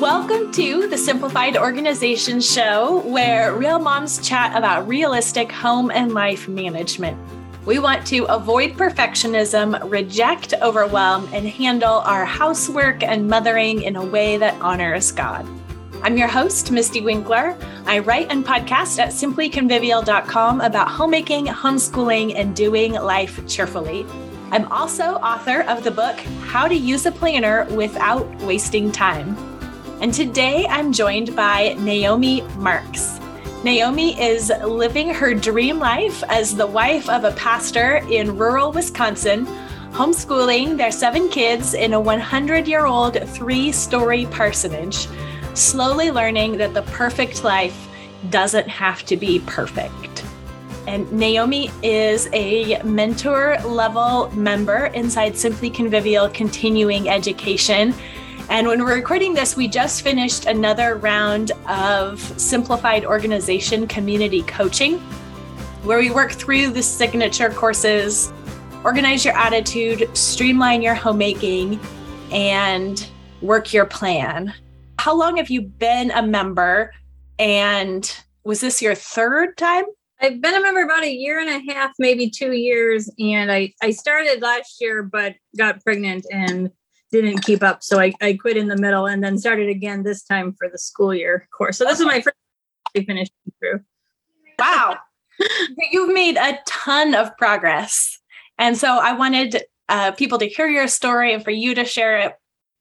Welcome to the Simplified Organization Show, where real moms chat about realistic home and life management. We want to avoid perfectionism, reject overwhelm, and handle our housework and mothering in a way that honors God. I'm your host, Mystie Winkler. I write and podcast at simplyconvivial.com about homemaking, homeschooling, and doing life cheerfully. I'm also author of the book, How to Use a Planner Without Wasting Time. And today I'm joined by Naomi Marks. Naomi is living her dream life as the wife of a pastor in rural Wisconsin, homeschooling their seven kids in a 100 year old three story parsonage, slowly learning that the perfect life doesn't have to be perfect. And Naomi is a mentor level member inside Simply Convivial Continuing Education and when we're recording this, we just finished another round of simplified organization community coaching, where we work through the signature courses, organize your attitude, streamline your homemaking, and work your plan. How long have you been a member? And was this your third time? I've been a member about a year and a half, maybe two years. And I, I started last year, but got pregnant and didn't keep up. So I, I quit in the middle and then started again this time for the school year course. So this is my first I finished through. Wow. You've made a ton of progress. And so I wanted uh, people to hear your story and for you to share it.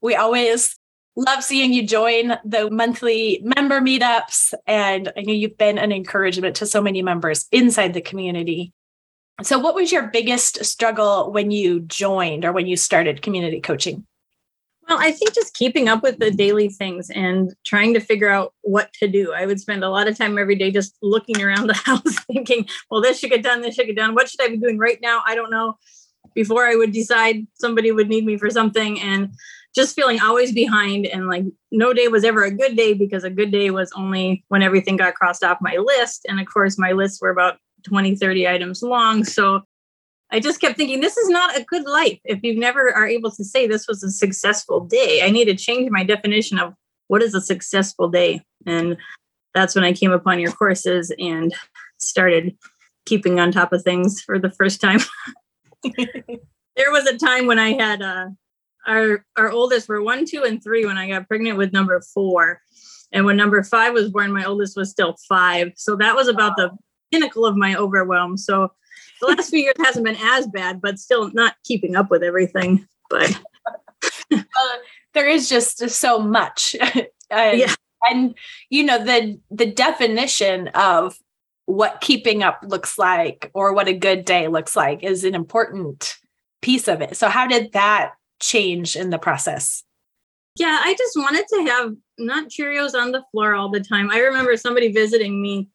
We always love seeing you join the monthly member meetups. And I know you've been an encouragement to so many members inside the community. So, what was your biggest struggle when you joined or when you started community coaching? Well, I think just keeping up with the daily things and trying to figure out what to do. I would spend a lot of time every day just looking around the house thinking, well, this should get done, this should get done. What should I be doing right now? I don't know. Before I would decide somebody would need me for something and just feeling always behind and like no day was ever a good day because a good day was only when everything got crossed off my list. And of course, my lists were about 20, 30 items long. So I just kept thinking, this is not a good life. If you never are able to say this was a successful day, I need to change my definition of what is a successful day. And that's when I came upon your courses and started keeping on top of things for the first time. there was a time when I had uh, our our oldest were one, two, and three when I got pregnant with number four. And when number five was born, my oldest was still five. So that was about the pinnacle of my overwhelm. So the last few years hasn't been as bad, but still not keeping up with everything. But uh, there is just so much. and, yeah. And you know, the the definition of what keeping up looks like or what a good day looks like is an important piece of it. So how did that change in the process? Yeah, I just wanted to have not Cheerios on the floor all the time. I remember somebody visiting me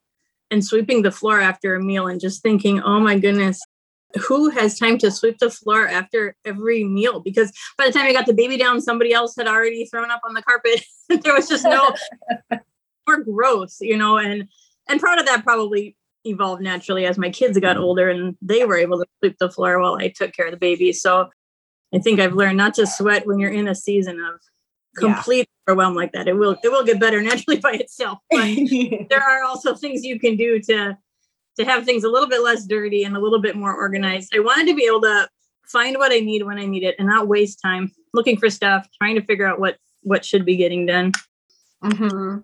and sweeping the floor after a meal and just thinking, oh my goodness, who has time to sweep the floor after every meal? Because by the time I got the baby down, somebody else had already thrown up on the carpet. there was just no more growth, you know, and and part of that probably evolved naturally as my kids got older and they were able to sweep the floor while I took care of the baby. So I think I've learned not to sweat when you're in a season of complete yeah. overwhelm like that. It will it will get better naturally by itself. But there are also things you can do to to have things a little bit less dirty and a little bit more organized. I wanted to be able to find what I need when I need it and not waste time looking for stuff, trying to figure out what what should be getting done. Mm-hmm.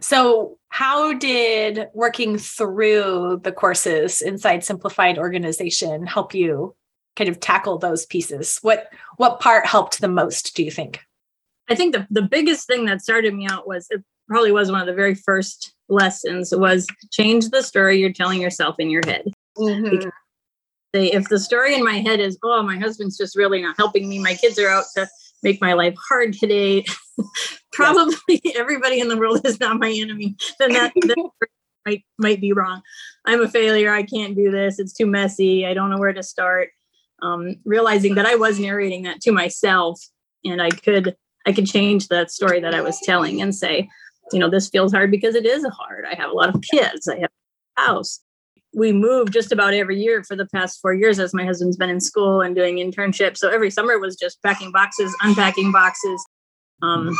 So, how did working through the courses inside Simplified Organization help you kind of tackle those pieces? What what part helped the most, do you think? I think the, the biggest thing that started me out was it probably was one of the very first lessons was change the story you're telling yourself in your head. Mm-hmm. If the story in my head is, oh, my husband's just really not helping me, my kids are out to make my life hard today, probably yes. everybody in the world is not my enemy, then that, that might might be wrong. I'm a failure. I can't do this. It's too messy. I don't know where to start. Um, realizing that I was narrating that to myself, and I could I could change that story that I was telling and say, you know, this feels hard because it is hard. I have a lot of kids. I have a house. We move just about every year for the past four years as my husband's been in school and doing internships. So every summer was just packing boxes, unpacking boxes, um,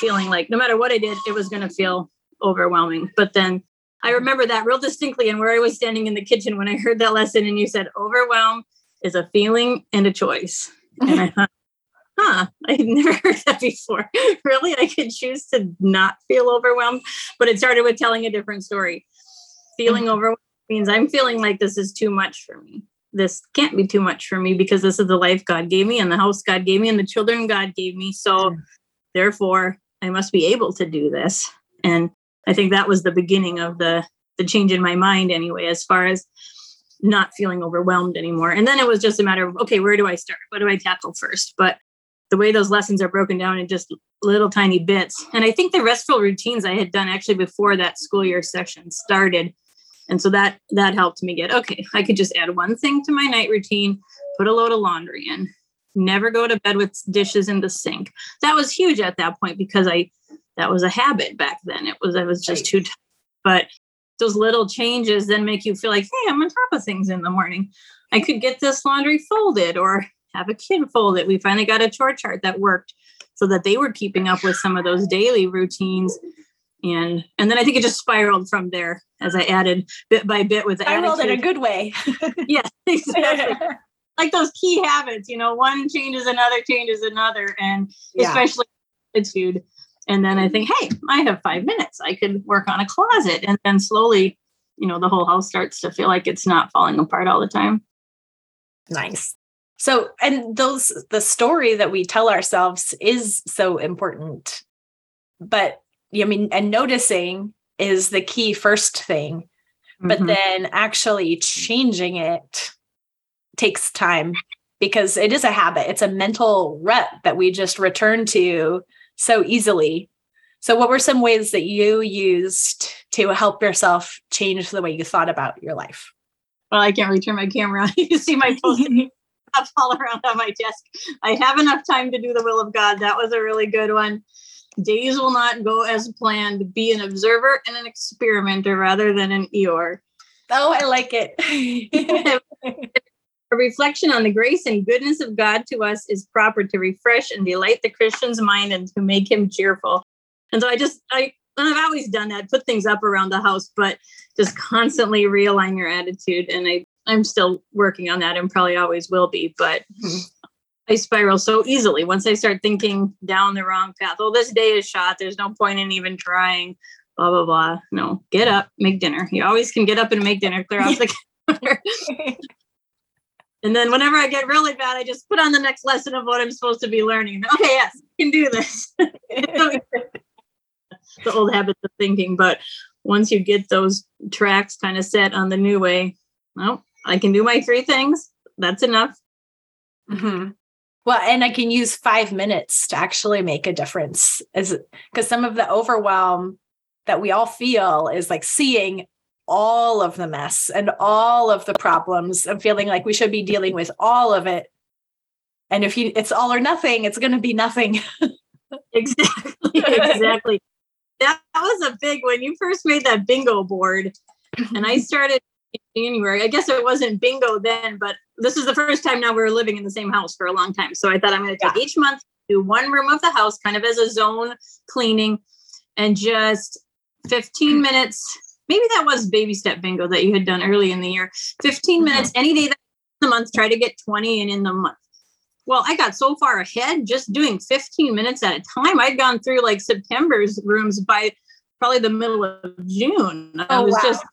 feeling like no matter what I did, it was going to feel overwhelming. But then I remember that real distinctly and where I was standing in the kitchen when I heard that lesson and you said overwhelm is a feeling and a choice. And I thought, huh, I'd never heard that before. really? I could choose to not feel overwhelmed. But it started with telling a different story. Feeling mm-hmm. overwhelmed means I'm feeling like this is too much for me. This can't be too much for me because this is the life God gave me and the house God gave me and the children God gave me. So mm-hmm. therefore, I must be able to do this. And I think that was the beginning of the the change in my mind anyway, as far as not feeling overwhelmed anymore. And then it was just a matter of okay, where do I start? What do I tackle first? But the way those lessons are broken down in just little tiny bits. And I think the restful routines I had done actually before that school year session started. And so that that helped me get okay, I could just add one thing to my night routine, put a load of laundry in, never go to bed with dishes in the sink. That was huge at that point because I that was a habit back then. It was I was just too tired. But those little changes then make you feel like, hey, I'm on top of things in the morning. I could get this laundry folded or have a kid fold it. We finally got a chore chart that worked so that they were keeping up with some of those daily routines. And and then I think it just spiraled from there as I added bit by bit with spiraled attitude. in a good way. yes, exactly. like those key habits, you know, one changes another, changes another, and yeah. especially attitude. And then I think, hey, I have five minutes. I could work on a closet. And then slowly, you know, the whole house starts to feel like it's not falling apart all the time. Nice. So, and those, the story that we tell ourselves is so important. But I mean, and noticing is the key first thing. But mm-hmm. then actually changing it takes time because it is a habit. It's a mental rut that we just return to so easily. So, what were some ways that you used to help yourself change the way you thought about your life? Well, I can't return my camera. you see my post up all around on my desk. I have enough time to do the will of God. That was a really good one. Days will not go as planned. Be an observer and an experimenter rather than an Eeyore. Oh, I like it. a reflection on the grace and goodness of God to us is proper to refresh and delight the Christian's mind and to make him cheerful. And so I just, I, I've always done that, put things up around the house, but just constantly realign your attitude. And I I'm still working on that and probably always will be, but mm-hmm. I spiral so easily once I start thinking down the wrong path. Oh, this day is shot. There's no point in even trying. Blah blah blah. No, get up, make dinner. You always can get up and make dinner. Clear off the counter. and then whenever I get really bad, I just put on the next lesson of what I'm supposed to be learning. Okay, yes, I can do this. the old habits of thinking, but once you get those tracks kind of set on the new way, well, I can do my three things. That's enough. Mm-hmm. Well, and I can use five minutes to actually make a difference, is because some of the overwhelm that we all feel is like seeing all of the mess and all of the problems and feeling like we should be dealing with all of it. And if you it's all or nothing, it's going to be nothing. exactly. Exactly. that was a big when you first made that bingo board and I started January. I guess it wasn't bingo then, but this is the first time now we are living in the same house for a long time. So I thought I'm going to take yeah. each month do one room of the house, kind of as a zone cleaning, and just 15 minutes. Maybe that was baby step bingo that you had done early in the year. 15 mm-hmm. minutes any day the month. Try to get 20 in in the month. Well, I got so far ahead just doing 15 minutes at a time. I'd gone through like September's rooms by probably the middle of June. I oh, was wow. just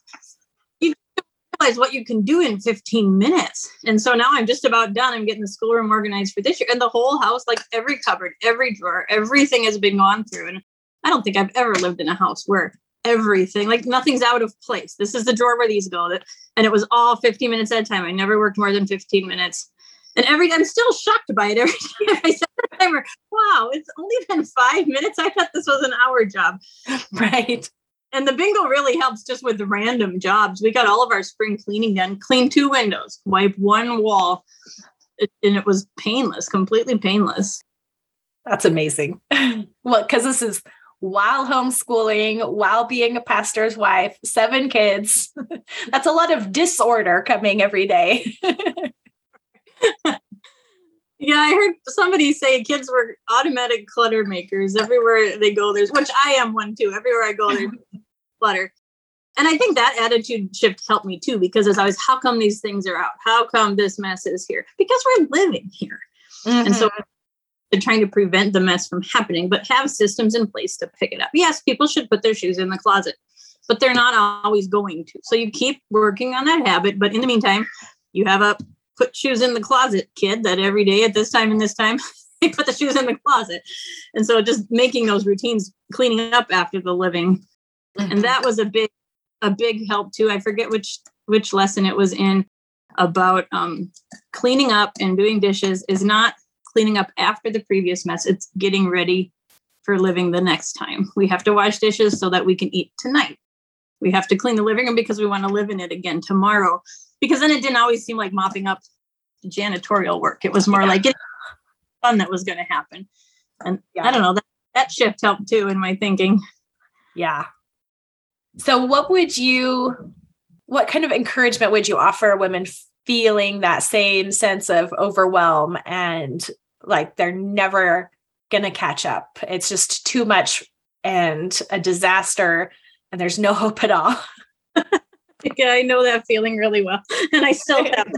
realize what you can do in 15 minutes. And so now I'm just about done. I'm getting the schoolroom organized for this year. And the whole house, like every cupboard, every drawer, everything has been gone through. And I don't think I've ever lived in a house where everything, like nothing's out of place. This is the drawer where these go. And it was all 15 minutes at a time. I never worked more than 15 minutes. And every I'm still shocked by it every time I set the timer. Wow, it's only been five minutes. I thought this was an hour job. Right and the bingo really helps just with the random jobs. We got all of our spring cleaning done, clean two windows, wipe one wall, and it was painless, completely painless. That's amazing. well, because this is while homeschooling, while being a pastor's wife, seven kids. That's a lot of disorder coming every day. Yeah, I heard somebody say kids were automatic clutter makers. Everywhere they go, there's which I am one too. Everywhere I go, there's clutter. And I think that attitude shift helped me too, because as I was, how come these things are out? How come this mess is here? Because we're living here. Mm-hmm. And so they're trying to prevent the mess from happening, but have systems in place to pick it up. Yes, people should put their shoes in the closet, but they're not always going to. So you keep working on that habit. But in the meantime, you have a put shoes in the closet kid that every day at this time and this time they put the shoes in the closet and so just making those routines cleaning up after the living mm-hmm. and that was a big a big help too i forget which which lesson it was in about um, cleaning up and doing dishes is not cleaning up after the previous mess it's getting ready for living the next time we have to wash dishes so that we can eat tonight we have to clean the living room because we want to live in it again tomorrow because then it didn't always seem like mopping up janitorial work. It was more yeah. like fun that was going to happen. And yeah. I don't know that that shift helped too in my thinking. Yeah. So what would you what kind of encouragement would you offer women feeling that same sense of overwhelm and like they're never going to catch up. It's just too much and a disaster and there's no hope at all. yeah, I know that feeling really well, and I still have.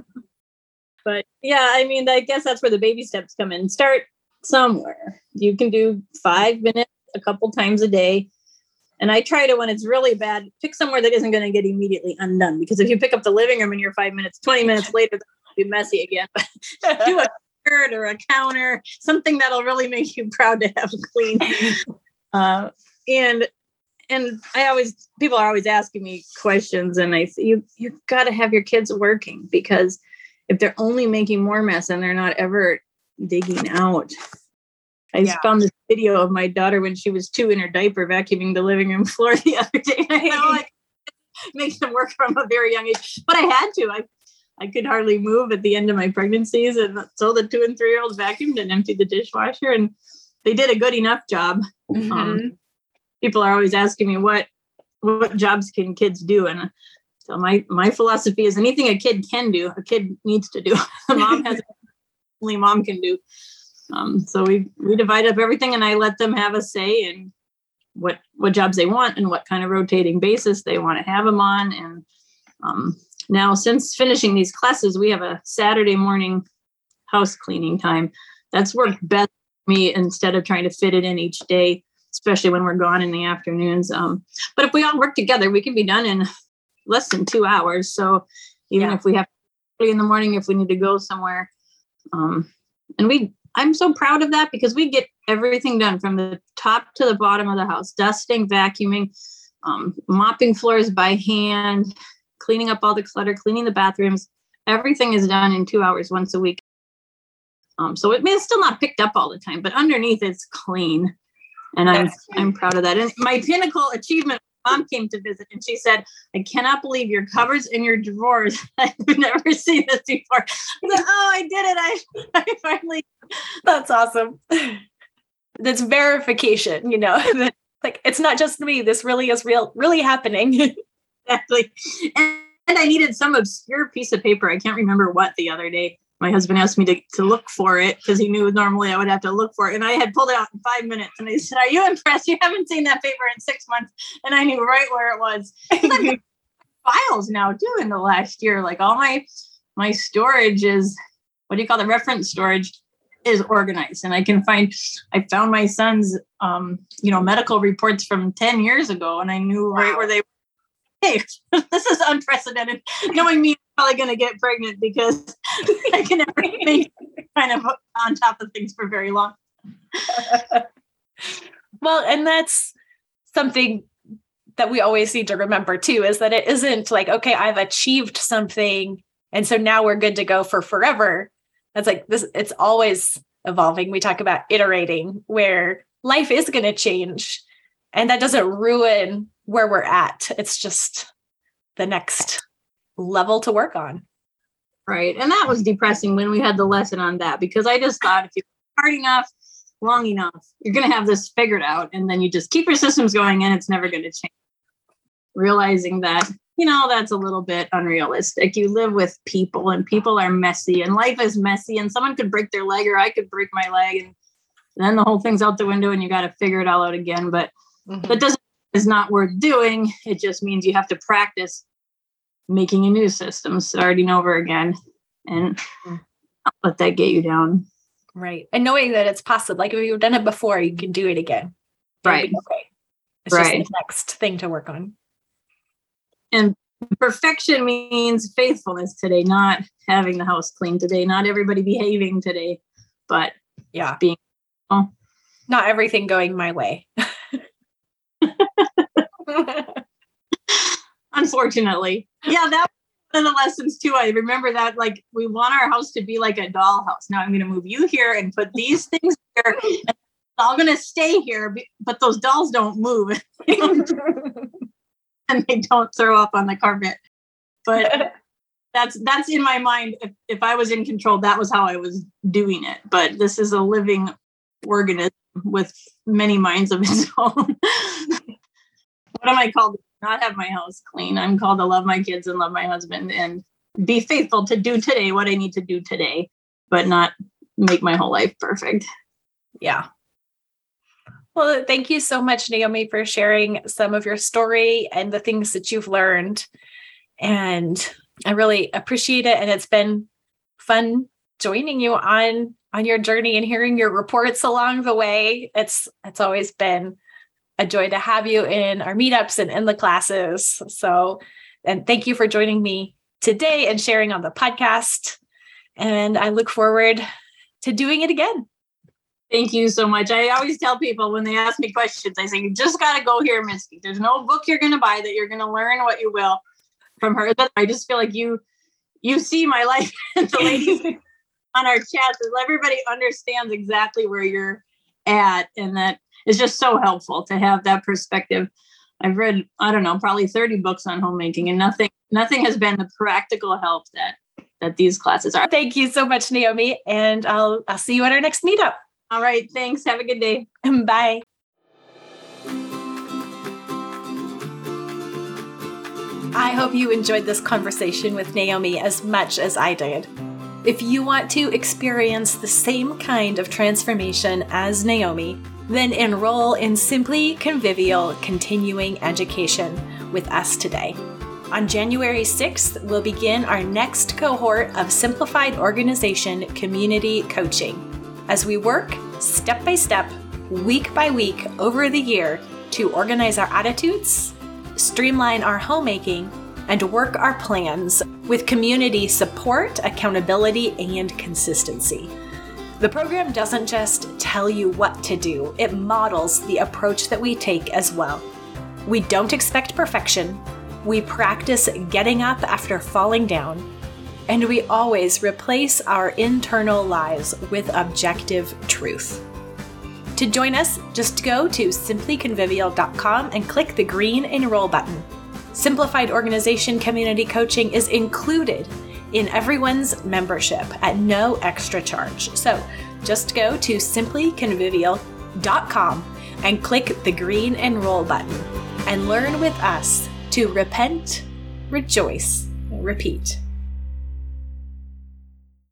but yeah, I mean, I guess that's where the baby steps come in. Start somewhere. You can do five minutes a couple times a day. And I try to, when it's really bad, pick somewhere that isn't going to get immediately undone. Because if you pick up the living room and you're five minutes, 20 minutes later, it'll be messy again. do a skirt or a counter, something that'll really make you proud to have clean. Uh, and and I always people are always asking me questions, and I say you you've got to have your kids working because if they're only making more mess and they're not ever digging out. I yeah. found this video of my daughter when she was two in her diaper vacuuming the living room floor the other day. I know like makes them work from a very young age, but I had to. I I could hardly move at the end of my pregnancies, and so the two and three year olds vacuumed and emptied the dishwasher, and they did a good enough job. Mm-hmm. Um, people are always asking me what what jobs can kids do and so my my philosophy is anything a kid can do a kid needs to do a mom has only mom can do um, so we we divide up everything and i let them have a say in what what jobs they want and what kind of rotating basis they want to have them on and um, now since finishing these classes we have a saturday morning house cleaning time that's worked best for me instead of trying to fit it in each day especially when we're gone in the afternoons. Um, but if we all work together, we can be done in less than two hours. So even yeah. if we have early in the morning, if we need to go somewhere, um, and we, I'm so proud of that because we get everything done from the top to the bottom of the house: dusting, vacuuming, um, mopping floors by hand, cleaning up all the clutter, cleaning the bathrooms. Everything is done in two hours once a week. Um, so it may still not picked up all the time, but underneath it's clean and I'm I'm proud of that. And my pinnacle achievement. Mom came to visit and she said, "I cannot believe your cupboards and your drawers. I've never seen this before." I said, "Oh, I did it! I, I finally." That's awesome. That's verification. You know, like it's not just me. This really is real, really happening. exactly. And, and I needed some obscure piece of paper. I can't remember what the other day my husband asked me to, to look for it because he knew normally I would have to look for it. And I had pulled it out in five minutes. And he said, Are you impressed? You haven't seen that paper in six months. And I knew right where it was. files now too in the last year. Like all my my storage is what do you call the reference storage is organized. And I can find I found my son's um, you know, medical reports from 10 years ago and I knew wow. right where they were hey, this is unprecedented. Knowing me, probably going to get pregnant because I can never be kind of on top of things for very long. well, and that's something that we always need to remember too is that it isn't like, okay, I've achieved something. And so now we're good to go for forever. That's like this, it's always evolving. We talk about iterating where life is going to change and that doesn't ruin where we're at. It's just the next level to work on. Right. And that was depressing when we had the lesson on that because I just thought if you're hard enough, long enough, you're going to have this figured out. And then you just keep your systems going and it's never going to change. Realizing that, you know, that's a little bit unrealistic. You live with people and people are messy and life is messy and someone could break their leg or I could break my leg and then the whole thing's out the window and you got to figure it all out again. But mm-hmm. that doesn't is not worth doing. It just means you have to practice making a new system, starting over again, and mm-hmm. let that get you down. Right. And knowing that it's possible. Like if you've done it before, you can do it again. Right. Okay. It's right. just the next thing to work on. And perfection means faithfulness today, not having the house clean today, not everybody behaving today, but yeah, being oh. not everything going my way. Unfortunately. Yeah, that one of the lessons too. I remember that like we want our house to be like a dollhouse. Now I'm going to move you here and put these things here. And all going to stay here, but those dolls don't move. and they don't throw up on the carpet. But that's that's in my mind. If, if I was in control, that was how I was doing it. But this is a living organism with many minds of its own. what am I called? Not have my house clean. I'm called to love my kids and love my husband and be faithful to do today what I need to do today, but not make my whole life perfect. Yeah. Well, thank you so much, Naomi, for sharing some of your story and the things that you've learned. And I really appreciate it. And it's been fun joining you on on your journey and hearing your reports along the way. It's it's always been a joy to have you in our meetups and in the classes. So, and thank you for joining me today and sharing on the podcast. And I look forward to doing it again. Thank you so much. I always tell people when they ask me questions, I say, you just got to go here, Mystie. There's no book you're going to buy that you're going to learn what you will from her. But I just feel like you, you see my life the ladies on our chats. Everybody understands exactly where you're at. And that is just so helpful to have that perspective. I've read, I don't know, probably 30 books on homemaking and nothing, nothing has been the practical help that, that these classes are. Thank you so much, Naomi. And I'll, I'll see you at our next meetup. All right. Thanks. Have a good day. Bye. I hope you enjoyed this conversation with Naomi as much as I did. If you want to experience the same kind of transformation as Naomi, then enroll in Simply Convivial Continuing Education with us today. On January 6th, we'll begin our next cohort of Simplified Organization Community Coaching as we work step by step, week by week over the year to organize our attitudes, streamline our homemaking, and work our plans with community support, accountability, and consistency. The program doesn't just tell you what to do, it models the approach that we take as well. We don't expect perfection, we practice getting up after falling down and we always replace our internal lies with objective truth. To join us, just go to simplyconvivial.com and click the green enroll button. Simplified Organization Community Coaching is included in everyone's membership at no extra charge. So just go to simplyconvivial.com and click the green enroll button and learn with us to repent, rejoice, repeat.